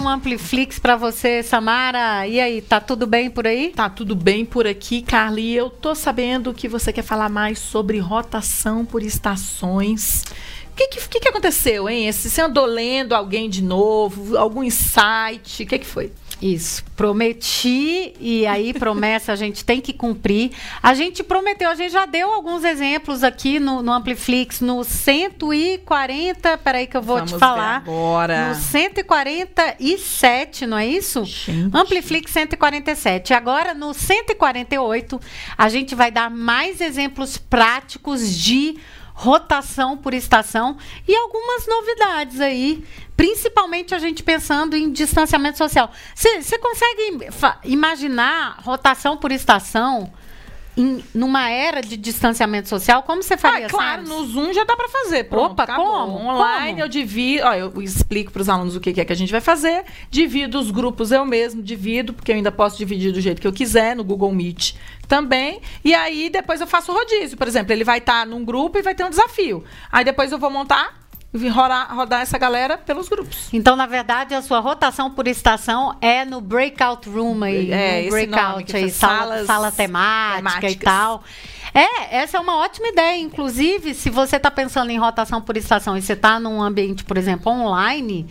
um Ampliflix para você, Samara. E aí, tá tudo bem por aí? Tá tudo bem por aqui, Carly. Eu tô sabendo que você quer falar mais sobre rotação por estações. O que, que, que, aconteceu, hein? Você andou lendo alguém de novo? Algum insight? O que, que foi? Isso, prometi e aí promessa a gente tem que cumprir. A gente prometeu, a gente já deu alguns exemplos aqui no, no Ampliflix, no 140, peraí que eu vou Vamos te falar. agora. No 147, não é isso? Gente. Ampliflix 147. Agora no 148, a gente vai dar mais exemplos práticos de rotação por estação e algumas novidades aí, principalmente a gente pensando em distanciamento social. Você consegue imaginar rotação por estação? Em, numa era de distanciamento social, como você faria? Ah, claro, Sam? no Zoom já dá para fazer. Pronto, Opa, acabou. como? Online Como? eu divido, ó, eu explico para os alunos o que que é que a gente vai fazer, divido os grupos eu mesmo, divido, porque eu ainda posso dividir do jeito que eu quiser, no Google Meet também. E aí depois eu faço o rodízio. Por exemplo, ele vai estar num grupo e vai ter um desafio. Aí depois eu vou montar rodar, rodar essa galera pelos grupos. Então, na verdade, a sua rotação por estação é no breakout room aí, É, no esse breakout aí, sala, sala temática e temáticas. tal. É, essa é uma ótima ideia. Inclusive, se você está pensando em rotação por estação e você está num ambiente, por exemplo, online,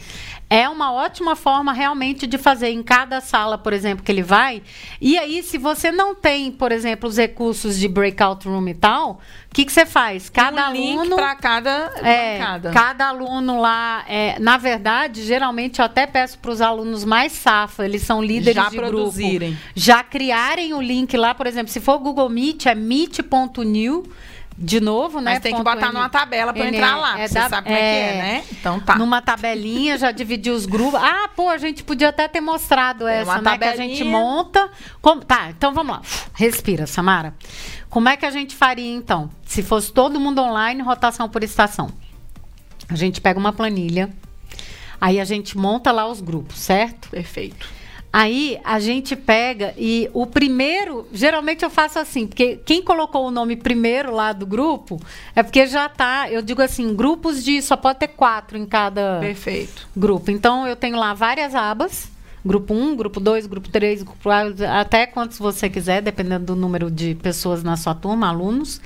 é uma ótima forma realmente de fazer em cada sala, por exemplo, que ele vai. E aí, se você não tem, por exemplo, os recursos de breakout room e tal, o que, que você faz? Cada um link aluno. para cada É, bancada. cada aluno lá, é, na verdade, geralmente eu até peço para os alunos mais safa, eles são líderes Já de produzirem. grupo, já criarem o link lá, por exemplo, se for Google Meet, é meet.new, de novo, né? Mas tem que botar N- numa tabela para entrar lá. é você da- sabe como é que é, né? Então tá. Numa tabelinha, já dividir os grupos. Ah, pô, a gente podia até ter mostrado É essa, uma né? Que a gente tabelinha. monta. Como- tá, então vamos lá. Respira, Samara. Como é que a gente faria, então? Se fosse todo mundo online, rotação por estação. A gente pega uma planilha, aí a gente monta lá os grupos, certo? Perfeito. Aí a gente pega e o primeiro, geralmente eu faço assim, porque quem colocou o nome primeiro lá do grupo é porque já tá, eu digo assim, grupos de só pode ter quatro em cada Perfeito. grupo. Então eu tenho lá várias abas. Grupo 1, grupo 2, grupo 3, grupo até quantos você quiser, dependendo do número de pessoas na sua turma, alunos.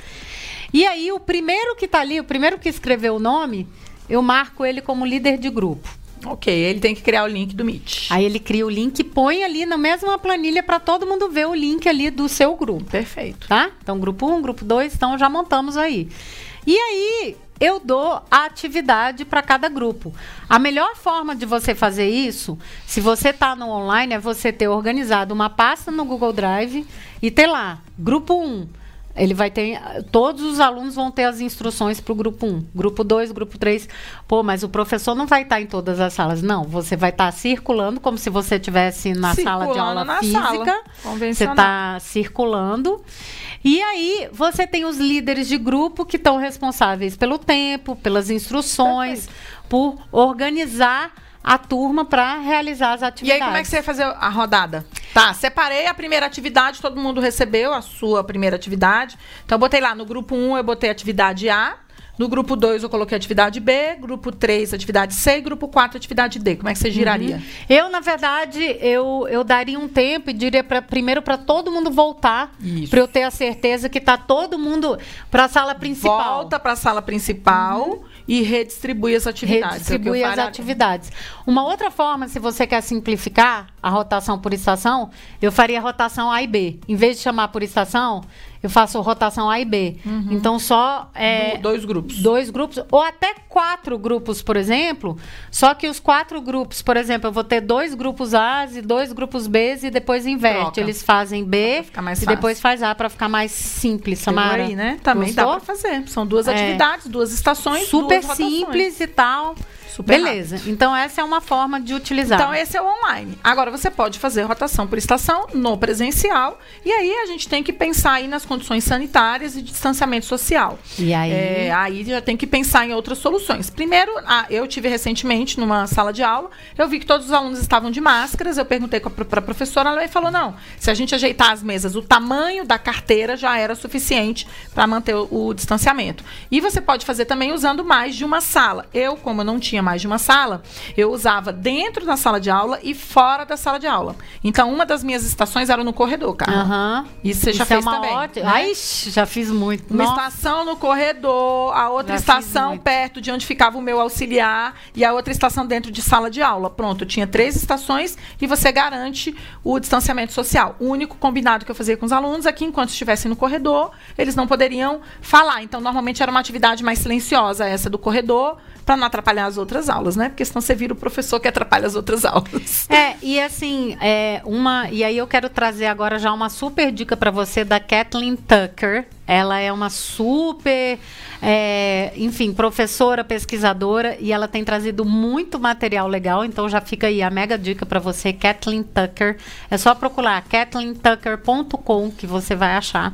E aí o primeiro que está ali, o primeiro que escreveu o nome, eu marco ele como líder de grupo. Ok, ele tem que criar o link do Meet. Aí ele cria o link e põe ali na mesma planilha para todo mundo ver o link ali do seu grupo, Perfeito. tá? Então, grupo 1, grupo 2, então já montamos aí. E aí, eu dou a atividade para cada grupo. A melhor forma de você fazer isso, se você está no online, é você ter organizado uma pasta no Google Drive e ter lá, grupo 1. Ele vai ter. Todos os alunos vão ter as instruções para o grupo 1. Grupo 2, grupo 3. Pô, mas o professor não vai estar em todas as salas. Não, você vai estar circulando como se você estivesse na sala de Circulando aula na física. sala Você está circulando. E aí, você tem os líderes de grupo que estão responsáveis pelo tempo, pelas instruções, por organizar a turma para realizar as E atividades. aí, como é que você vai fazer a rodada? Tá, separei a primeira atividade, todo mundo recebeu a sua primeira atividade. Então, eu botei lá no grupo 1, eu botei atividade A. No grupo 2, eu coloquei atividade B. Grupo 3, atividade C. E grupo 4, atividade D. Como é que você giraria? Eu, na verdade, eu, eu daria um tempo e diria pra, primeiro para todo mundo voltar, para eu ter a certeza que tá todo mundo para a sala principal. Uhum. Volta para a sala principal e redistribui as atividades. Redistribui É que eu as atividades. Uma outra forma, se você quer simplificar a rotação por estação, eu faria rotação A e B. Em vez de chamar por estação, eu faço rotação A e B. Então, só. é, Do- dois grupos. dois grupos, ou até quatro grupos, por exemplo. Só que os quatro grupos, por exemplo, eu vou ter dois grupos A e dois grupos B e depois inverte. Troca. Eles fazem B e depois faz A para ficar mais simples, Samara. aí, né? Também dá Gostou? para fazer. São duas É. atividades, duas estações, Super duas simples e tal. Super Beleza. Então essa é uma forma de utilizar. Então, esse é o online. Agora, você pode fazer rotação por estação no presencial. E aí, a gente tem que pensar aí nas condições sanitárias e de distanciamento social. E aí? É, aí já tem que pensar em outras soluções. Primeiro, eu tive recentemente numa sala de aula, eu vi que todos os alunos estavam de máscaras. Eu perguntei para a professora, ela me falou: não, se a gente ajeitar as mesas, o tamanho da carteira já era suficiente para manter o, o distanciamento. E você pode fazer também usando mais de uma sala. Eu, como eu não tinha mais de uma sala, eu usava dentro da sala de aula e fora da sala de aula. Então, uma das minhas estações era no corredor, cara. Aham. Isso você já Isso é fez uma também. ótima- né? Ai, já fiz muito. Uma Nossa. estação no corredor, a outra Já estação perto de onde ficava o meu auxiliar e a outra estação dentro de sala de aula. Pronto, eu tinha três estações e você garante o distanciamento social. O único combinado que eu fazia com os alunos é que enquanto estivessem no corredor, eles não poderiam falar. Então, normalmente era uma atividade mais silenciosa essa do corredor, para não atrapalhar as outras aulas, né? Porque senão você vira o professor que atrapalha as outras aulas. É, e assim, é uma. E aí eu quero trazer agora já uma super dica para você da Kathleen Tucker. Ela é uma super, é, enfim, professora, pesquisadora, e ela tem trazido muito material legal. Então já fica aí a mega dica para você, Kathleen Tucker. É só procurar kathleentucker.com que você vai achar.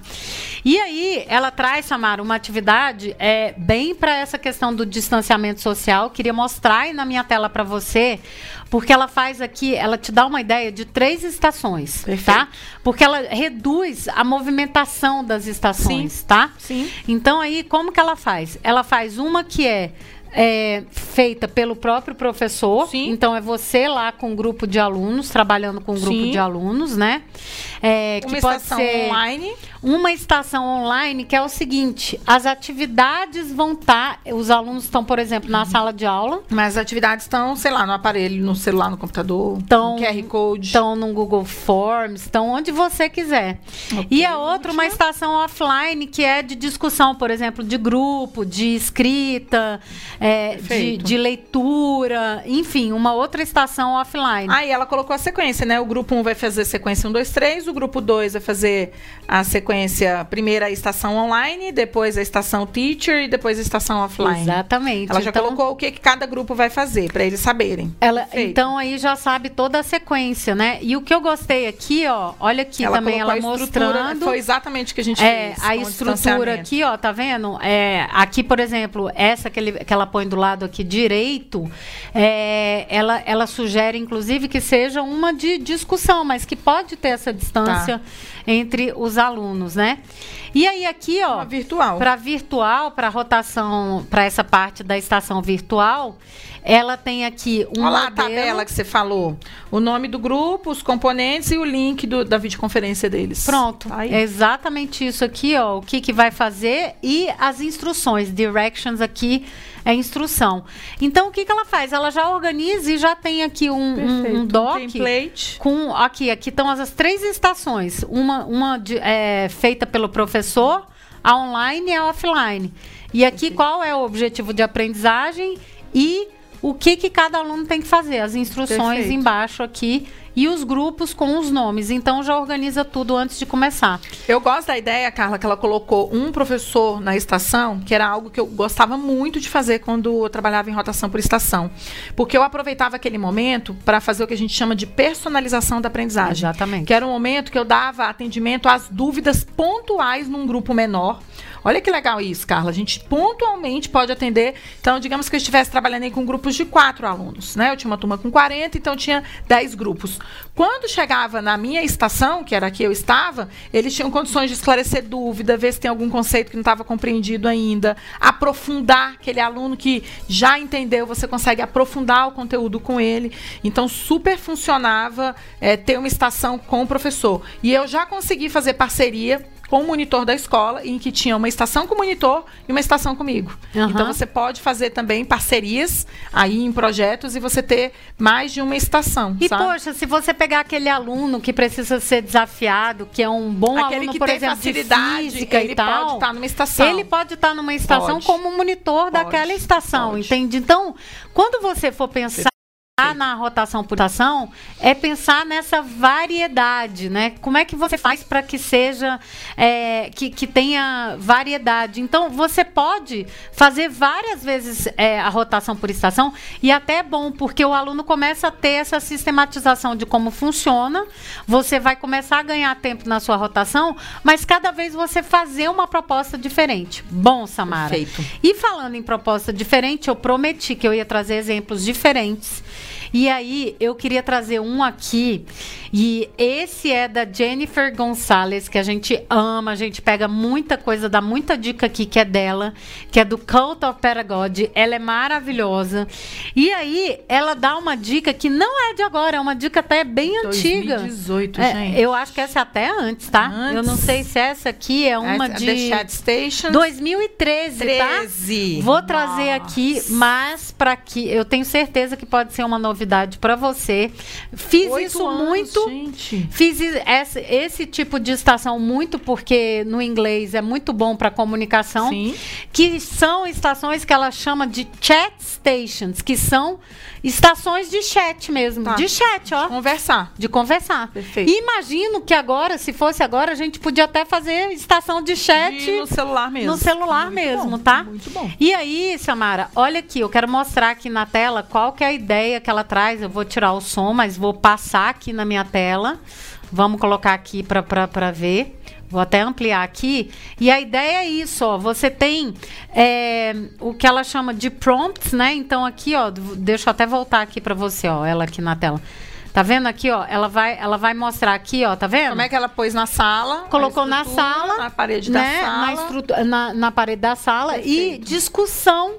E aí ela traz, Samara, uma atividade é, bem para essa questão do distanciamento social. Queria mostrar aí na minha tela para você, porque ela faz aqui, ela te dá uma ideia de três estações, Perfeito. tá? Porque ela reduz a movimentação das estações, tá? Sim. Então aí, como que ela faz? Ela faz uma que é, é, feita pelo próprio professor. Sim. Então é você lá com um grupo de alunos, trabalhando com um grupo Sim. de alunos, né? É, Uma que pode estação ser online. uma estação online que é o seguinte: as atividades vão estar, os alunos estão, por exemplo, na sala de aula, Mas as atividades estão, sei lá, no aparelho, no celular, no computador, Então, no QR Code. estão no Google Forms, estão onde você quiser. Ok, E a outra, uma estação offline, que é de discussão, por exemplo, de grupo, de escrita, é, de, de leitura, enfim, uma outra estação offline. Aí ela colocou a sequência, né? O grupo 1 vai fazer sequência 1, 2, 3, o grupo 2 vai fazer a sequência, primeiro a estação online, depois a estação teacher e depois a estação offline. Exatamente. Ela já Então, colocou o que, que cada grupo vai fazer, para eles saberem. Ela, Perfeito. então aí já sabe toda a sequência, né? E o que eu gostei aqui, ó, olha aqui também ela colocou a estrutura, mostrando. Foi exatamente o que a gente É, fez. a estrutura aqui, ó, tá vendo? É, aqui, por exemplo, essa que, ele- que ela põe do lado aqui direito, é, ela, ela sugere, inclusive, que seja uma de discussão, mas que pode ter essa distância Tá. Entre os alunos, né? E aí aqui, ó, Uma virtual. para virtual, para rotação, para essa parte da estação virtual, ela tem aqui um Olha lá a tabela que você falou. O nome do grupo, os componentes e o link do- da videoconferência deles. Pronto. Tá aí. É exatamente isso aqui, ó. O que, que vai fazer e as instruções. Directions aqui é instrução. Então, o que, que ela faz? Ela já organiza e já tem aqui um, um, Perfeito. um doc. template. Com, aqui, aqui estão as, as três estações. Uma, uma é, feita pelo professor, a online e a offline. E aqui qual é o objetivo de aprendizagem e o que, que cada aluno tem que fazer. As instruções Perfeito. embaixo aqui e os grupos com os nomes. Então já organiza tudo antes de começar. Eu gosto da ideia, Carla, que ela colocou um professor na estação, que era algo que eu gostava muito de fazer quando eu trabalhava em rotação por estação. Porque eu aproveitava aquele momento para fazer o que a gente chama de personalização da aprendizagem. Exatamente. Que era um momento que eu dava atendimento às dúvidas pontuais num grupo menor. Olha que legal isso, Carla. A gente pontualmente pode atender. Então, digamos que eu estivesse trabalhando aí com grupos de quatro alunos, né? Eu tinha uma turma com 40, então tinha 10 grupos. Quando chegava na minha estação, que era a que eu estava, eles tinham condições de esclarecer dúvida, ver se tem algum conceito que não estava compreendido ainda, aprofundar aquele aluno que já entendeu, você consegue aprofundar o conteúdo com ele. Então, super funcionava é, ter uma estação com o professor. E eu já consegui fazer parceria com o monitor da escola, em que tinha uma estação com o monitor e uma estação comigo. Aham. Então você pode fazer também parcerias aí em projetos e você ter mais de uma estação. E, sabe? poxa, se você pegar aquele aluno que precisa ser desafiado, que é um bom Aquele aluno, que por tem exemplo, facilidade, de física ele e tal, pode estar numa estação. Ele pode estar numa estação Pode. como monitor daquela estação, pode. entende? Então, quando você for pensar na rotação por estação, é pensar nessa variedade, né? Como é que você faz para que seja, é, que, que tenha variedade? Então, você pode fazer várias vezes é, a rotação por estação e até é bom, porque o aluno começa a ter essa sistematização de como funciona, você vai começar a ganhar tempo na sua rotação, mas cada vez você fazer uma proposta diferente. Bom, Samara. Perfeito. E falando em proposta diferente, eu prometi que eu ia trazer exemplos diferentes. E aí eu queria trazer um aqui e esse é da Jennifer Gonçalves, que a gente ama, a gente pega muita coisa, dá muita dica aqui que é dela, que é do Cult of Pedagogy. Ela é maravilhosa. E aí ela dá uma dica que não é de agora, é uma dica até bem 2018, antiga. 2018, é, gente. Eu acho que essa é até antes, tá? Antes. Eu não sei se essa aqui é uma Essa- de The Chat Station. 2013, 13. tá? Vou trazer Nossa. aqui, mas para que eu tenho certeza que pode ser uma novidade para você. Fiz Oito isso anos, muito. Gente. Fiz esse, esse tipo de estação muito porque no inglês é muito bom para comunicação, Sim. que são estações que ela chama de chat stations, que são estações de chat mesmo, Tá. de chat, ó. Conversar. De conversar. Perfeito. Imagino que agora, se fosse agora, a gente podia até fazer estação de chat no celular mesmo. no celular Muito mesmo, bom, tá? Muito bom. E aí, Samara, olha aqui, eu quero mostrar aqui na tela qual que é a ideia que ela traz. Eu vou tirar o som, mas vou passar aqui na minha tela. Vamos colocar aqui para ver. Vou até ampliar aqui. E a ideia é isso, ó. Você tem é, o que ela chama de prompts, né? Então aqui, ó, deixa eu até voltar aqui para você, ó, ela aqui na tela. Tá vendo aqui, ó? Ela vai, ela vai mostrar aqui, ó, tá vendo? Como é que ela pôs na sala? colocou na sala, Na parede né, da sala. Na, na, parede da sala e Perfeito. discussão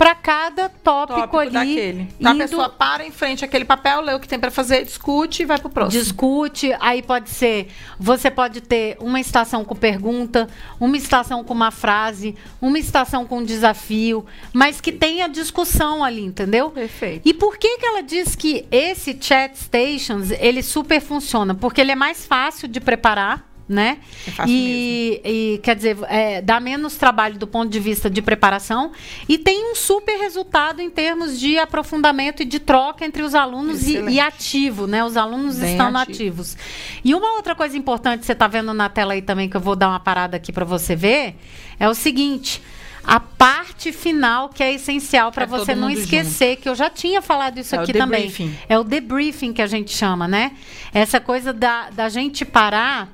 para cada tópico, tópico ali. daquele. Então, indo- a pessoa para em frente àquele papel, lê o que tem pra fazer, discute e vai pro próximo. discute, aí pode ser, você pode ter uma estação com pergunta, uma estação com uma frase, uma estação com um desafio, mas que tenha discussão ali, entendeu? Perfeito. E por que que ela diz que esse chat stations, ele super funciona? Porque ele é mais fácil de preparar, né? É fácil e, e, quer dizer, é, dá menos trabalho do ponto de vista de preparação e tem um super resultado em termos de aprofundamento e de troca entre os alunos e, e ativo, né? Os alunos Bem estão ativo. ativos. E uma outra coisa importante você está vendo na tela aí também, que eu vou dar uma parada aqui para você ver, é o seguinte. A parte final que é essencial para É você não esquecer, que eu já tinha falado isso É o aqui também. É o debriefing que a gente chama, né? Essa coisa da, da gente parar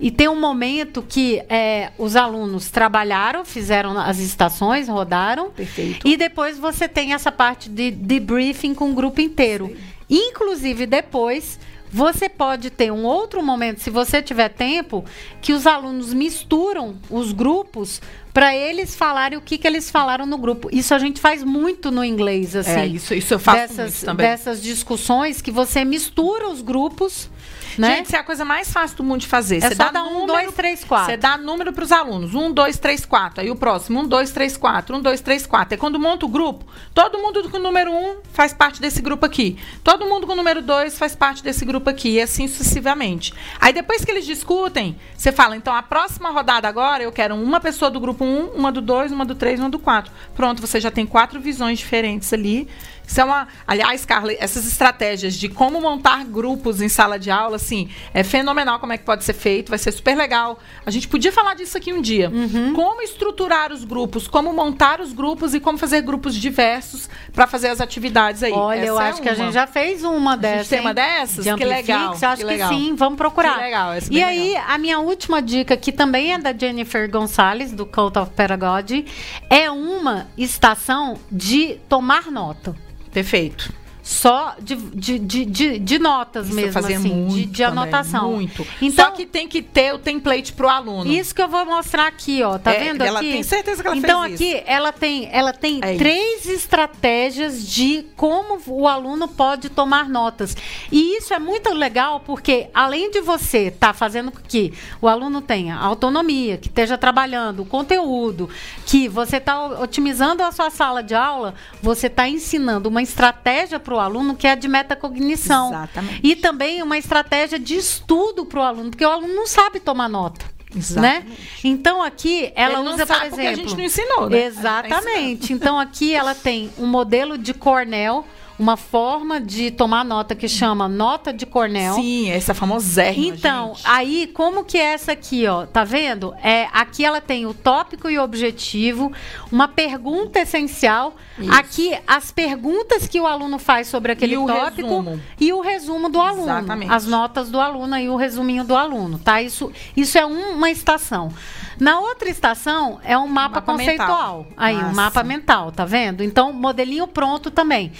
e ter um momento que é, os alunos trabalharam, fizeram as estações, rodaram. Perfeito. E depois você tem essa parte de debriefing com o grupo inteiro. Inclusive, depois. Você pode ter um outro momento, se você tiver tempo, que os alunos misturam os grupos para eles falarem o que, que eles falaram no grupo. Isso a gente faz muito no inglês, assim É, isso, isso eu faço dessas, também. dessas discussões que você mistura os grupos, né? Gente, isso é a coisa mais fácil do mundo de fazer. é Você dá dar um, número, dois, três, quatro. Você dá número para os alunos. Um, dois, três, quatro. Aí o próximo, um, dois, três, quatro. Um, dois, três, quatro. Aí quando monta o grupo, todo mundo com o número um faz parte desse grupo aqui. Todo mundo com o número dois faz parte desse grupo aqui. E assim sucessivamente. Aí depois que eles discutem, você fala, então a próxima rodada agora eu quero uma pessoa do grupo um, uma do dois, uma do três, uma do quatro. Pronto, você já tem quatro visões diferentes ali. Isso é uma. Aliás, Carla, essas estratégias de como montar grupos em sala de aula, assim, é fenomenal como é que pode ser feito, vai ser super legal. A gente podia falar disso aqui um dia. Uhum. Como estruturar os grupos, como montar os grupos e como fazer grupos diversos para fazer as atividades aí. Olha, eu Essa é acho que a uma. gente já fez uma dessas. tem uma hein? dessas? De Que legal, eu acho que que, legal. sim, vamos procurar. Que legal, é e bem aí, a minha última dica, que também é da Jennifer Gonçalves, do Cult of Pedagogy, é uma estação de tomar nota. Perfeito. Só de, de, de, de, de notas Isso mesmo, fazia assim, muito de, de também, anotação. Muito. Então, Só que tem que ter o template pro aluno. Isso que eu vou mostrar aqui, ó. Tá É, vendo ela aqui? tem certeza que ela então, fez aqui ela tem, ela tem É isso. três estratégias de como o aluno pode tomar notas. E isso é muito legal porque além de você estar fazendo com que o aluno tenha autonomia, que esteja trabalhando o conteúdo, que você está otimizando a sua sala de aula, você está ensinando uma estratégia para o aluno que é a de metacognição. Exatamente. E também uma estratégia de estudo para o aluno, porque o aluno não sabe tomar nota. Né? Exatamente. Então aqui ela Ele não usa, sabe por porque exemplo. a gente não ensinou, né? Exatamente. Então aqui ela tem um modelo de Cornell, uma forma de tomar nota que chama nota de Cornell. Sim, essa famosérrima, Então, gente. aí como que é essa aqui, ó? Tá vendo? É, aqui ela tem o tópico e o objetivo, uma pergunta essencial. Isso. Aqui as perguntas que o aluno faz sobre aquele E tópico resumo. e o resumo do aluno. Exatamente. As notas do aluno e o resuminho do aluno, tá? Isso, isso é um- uma estação. Na outra estação é um mapa, Mapa conceitual. mental. Aí, um Massa. mapa mental, tá vendo? Então, modelinho pronto também.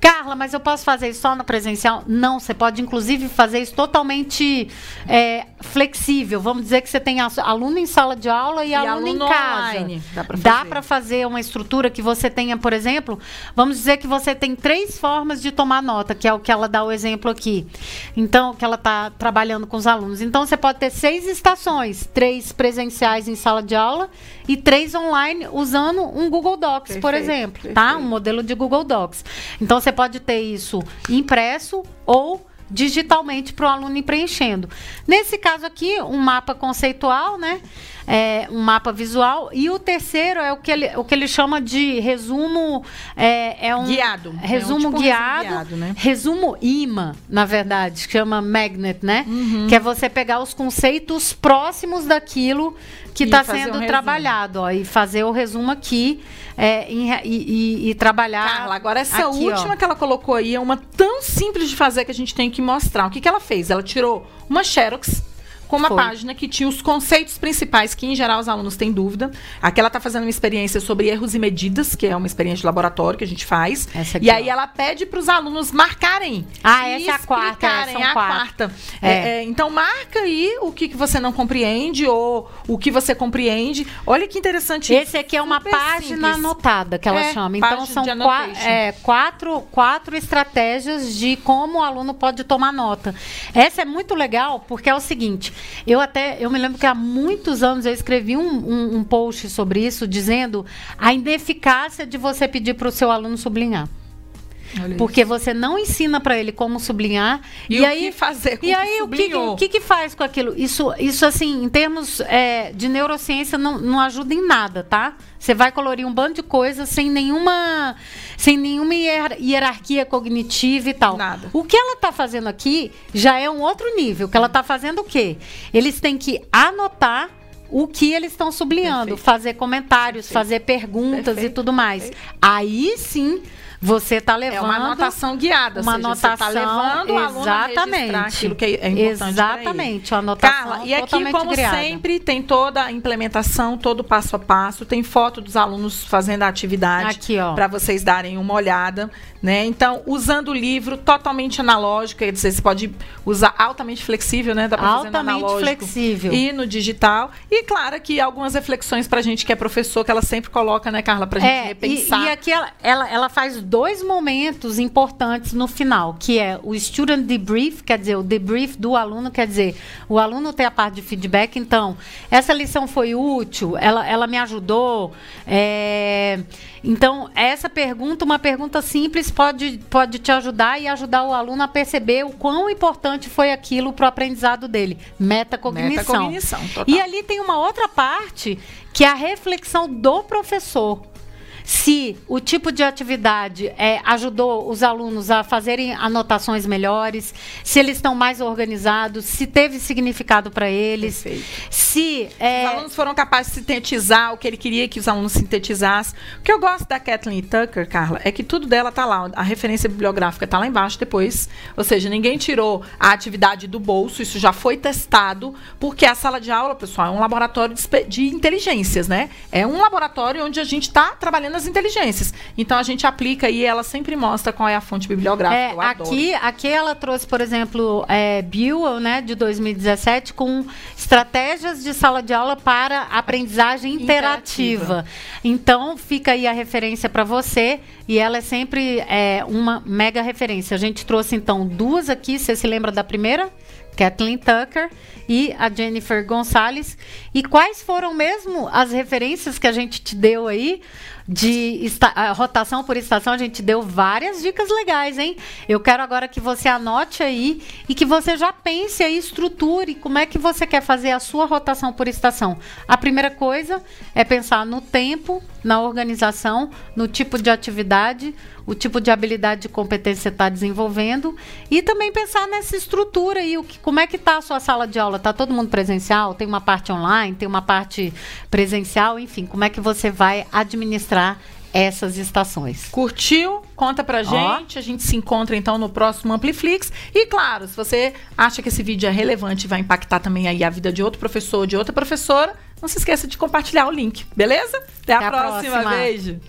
Carla, mas eu posso fazer isso só no presencial? Não, você pode inclusive fazer isso totalmente é, flexível. Vamos dizer que você tem aluno em sala de aula e, aluno, em aluno casa. online. Dá Dá fazer. para fazer uma estrutura que você tenha, por exemplo, vamos dizer que você tem três formas de tomar nota, que é o que ela dá o exemplo aqui. Então, que ela está trabalhando com os alunos. Então, você pode ter seis estações, três presenciais em sala de aula e três online usando um Google Docs, por Perfeito, exemplo, tá? perfeito. Um modelo de Google Docs. Então, você pode ter isso impresso ou digitalmente para o aluno ir preenchendo. Nesse caso aqui, um mapa conceitual, né? É, um mapa visual. E o terceiro é o que ele, o que ele chama de resumo. É, é um Guiado. É um Resumo tipo um guiado. resumo guiado, né? Resumo imã, na verdade, chama magnet, né? Uhum. Que é você pegar os conceitos próximos daquilo que está um sendo resumo. trabalhado, ó, e fazer o resumo aqui é, em e, e- e trabalhar. Carla, agora essa aqui, ó. última que ela colocou aí é uma tão simples de fazer que a gente tem que mostrar. O que, que ela fez? Ela tirou uma Xerox com uma Foi. página que tinha os conceitos principais que, em geral, os alunos têm dúvida. Aqui ela está fazendo uma experiência sobre erros e medidas, que é uma experiência de laboratório que a gente faz. E aí ela pede para os alunos marcarem. Ah, essa é a quarta, explicarem são a quatro. quarta. É. É, é, então marca aí o que, que você não compreende ou o que você compreende. Olha que interessante. Esse aqui é uma Super página simples. anotada que ela É, chama. Então são qua- é, quatro, quatro estratégias de como o aluno pode tomar nota. Essa é muito legal porque é o seguinte: eu até eu me lembro que há muitos anos eu escrevi um, um- um post sobre isso dizendo a ineficácia de você pedir para o seu aluno sublinhar. Porque você não ensina para ele como sublinhar. E, E, o aí, que fazer com e aí o que, o que que faz com aquilo? Isso, isso assim, em termos é, de neurociência, não, não ajuda em nada, tá? Você vai colorir um bando de coisas sem nenhuma, sem nenhuma hier- hierarquia cognitiva e tal. Nada. O que ela está fazendo aqui já é um outro nível. Que ela está fazendo o quê? Eles têm que anotar o que eles estão sublinhando, Perfeito. fazer comentários, Perfeito. fazer perguntas e Perfeito. tudo mais. Aí sim você está levando É uma anotação guiada, uma seja, você anotação, tá levando o aluno a exatamente. aquilo que é, importante. Exatamente, uma anotação Carla, e aqui, como sempre, tem toda a implementação, todo o passo a passo, tem foto dos alunos fazendo a atividade para vocês darem uma olhada, né? Então, usando o livro totalmente analógico, quer dizer, você pode usar altamente flexível, né? Dá pra fazer no Altamente flexível. E no digital. E claro que algumas reflexões pra gente que é professor, que ela sempre coloca, né, Carla, pra gente É, e, repensar. e aqui ela, ela, ela faz dois momentos importantes no final, que é o student debrief, quer dizer, o debrief do aluno, quer dizer, o aluno tem a parte de feedback, então, essa lição foi útil, ela, ela me ajudou. é, então, essa pergunta, uma pergunta simples, pode, pode te ajudar e ajudar o aluno a perceber o quão importante foi aquilo para o aprendizado dele. Metacognição. Metacognição, total. E ali tem uma outra parte que é a reflexão do professor. Se o tipo de atividade é, ajudou os alunos a fazerem anotações melhores, se eles estão mais organizados, se teve significado para eles, Perfeito. se é, Os alunos foram capazes de sintetizar o que ele queria que os alunos sintetizassem. O que eu gosto da Kathleen Tucker, Carla, é que tudo dela tá lá. A referência bibliográfica tá lá embaixo depois. Ou seja, ninguém tirou a atividade do bolso, isso já foi testado, porque a sala de aula, pessoal, é um laboratório de, de inteligências, né? É um laboratório onde a gente está trabalhando as inteligências. Então a gente aplica e ela sempre mostra qual é a fonte bibliográfica. É, aqui, aqui ela trouxe, por exemplo, é, Buell, né, de 2017, com estratégias de sala de aula para aprendizagem interativa. Interativa. Então, fica aí a referência para você e ela é sempre é, uma mega referência. A gente trouxe, então, duas aqui. Você se lembra da primeira? Kathleen Tucker e a Jennifer Gonçalves. E quais foram mesmo as referências que a gente te deu aí de esta- rotação por estação? A gente deu várias dicas legais, hein? Eu quero agora que você anote aí e que você já pense aí, estruture como é que você quer fazer a sua rotação por estação. A primeira coisa é pensar no tempo, na organização, no tipo de atividade, o tipo de habilidade e competência você está desenvolvendo e também pensar nessa estrutura aí, o que, como é que está a sua sala de aula? Está todo mundo presencial? Tem uma parte online? Tem uma parte presencial? Enfim, como é que você vai administrar essas estações? Curtiu? Conta pra gente. A gente se encontra então no próximo Ampliflix. E claro, se você acha que esse vídeo é relevante e vai impactar também aí a vida de outro professor, de outra professora, não se esqueça de compartilhar o link, beleza? Até, Até a a próxima. próxima. Beijo.